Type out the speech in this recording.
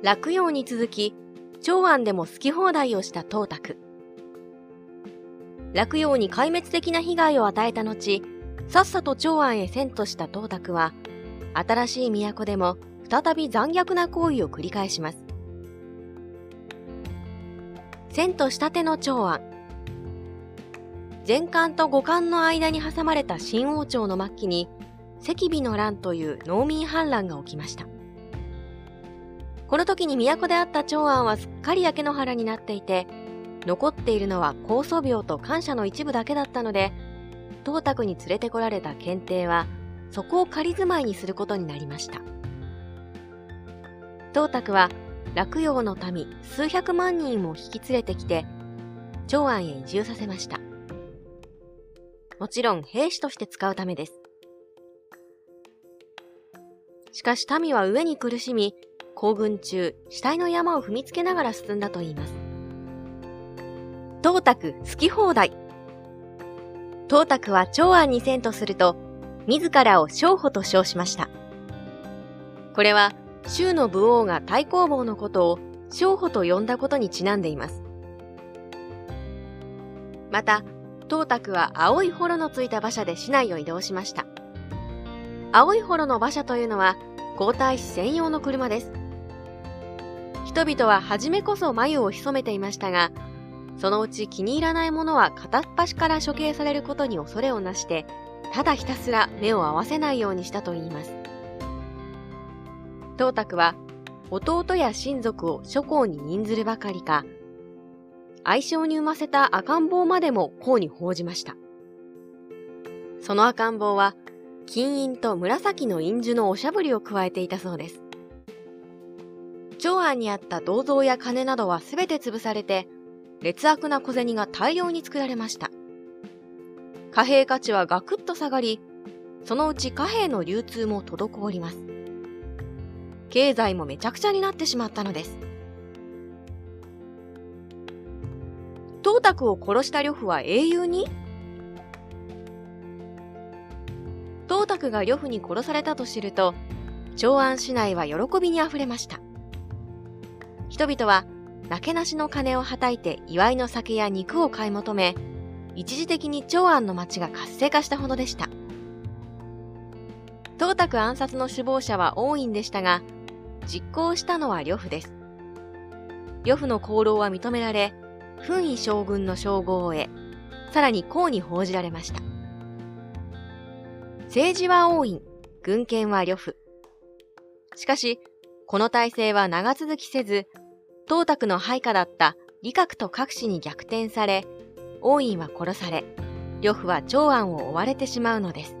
落葉に続き、長安でも好き放題をした東卓。落葉に壊滅的な被害を与えた後、さっさと長安へ遷都した東卓は、新しい都でも再び残虐な行為を繰り返します。遷都したての長安。前漢と後漢の間に挟まれた新王朝の末期に、赤尾の乱という農民反乱が起きました。この時に都であった長安はすっかり焼け野原になっていて、残っているのは高祖廟と感謝の一部だけだったので、東卓に連れてこられた検定は、そこを仮住まいにすることになりました。東卓は落葉の民数百万人も引き連れてきて、長安へ移住させました。もちろん兵士として使うためです。しかし民は上に苦しみ、行軍中、死体の山を踏みつけながら進んだといいます。東卓好き放題。東卓は長安に遷都すると、自らを将補と称しました。これは、州の武王が太公望のことを将補と呼んだことにちなんでいます。また、東卓は青い幌のついた馬車で市内を移動しました。青い幌の馬車というのは皇太子専用の車です。人々は初めこそ眉を潜めていましたが、そのうち気に入らないものは片っ端から処刑されることに恐れをなして、ただひたすら目を合わせないようにしたといいます。東卓は、弟や親族を諸侯に任ずるばかりか、愛称に産ませた赤ん坊までも公に報じました。その赤ん坊は、金印と紫の印樹のおしゃぶりを加えていたそうです。長安にあった銅像や金などはすべて潰されて、劣悪な小銭が大量に作られました。貨幣価値はガクッと下がり、そのうち貨幣の流通も滞ります。経済もめちゃくちゃになってしまったのです。東卓を殺した呂布は英雄に？東卓が呂布に殺されたと知ると、長安市内は喜びにあふれました。人々は、なけなしの金をはたいて祝いの酒や肉を買い求め、一時的に長安の町が活性化したほどでした。東卓暗殺の首謀者は王院でしたが、実行したのは呂布です。呂布の功労は認められ、奮位将軍の称号を得、さらに公に報じられました。政治は王院、軍権は呂布。しかし、この体制は長続きせず、董卓の配下だった李覚と各氏に逆転され、王院は殺され、呂布は長安を追われてしまうのです。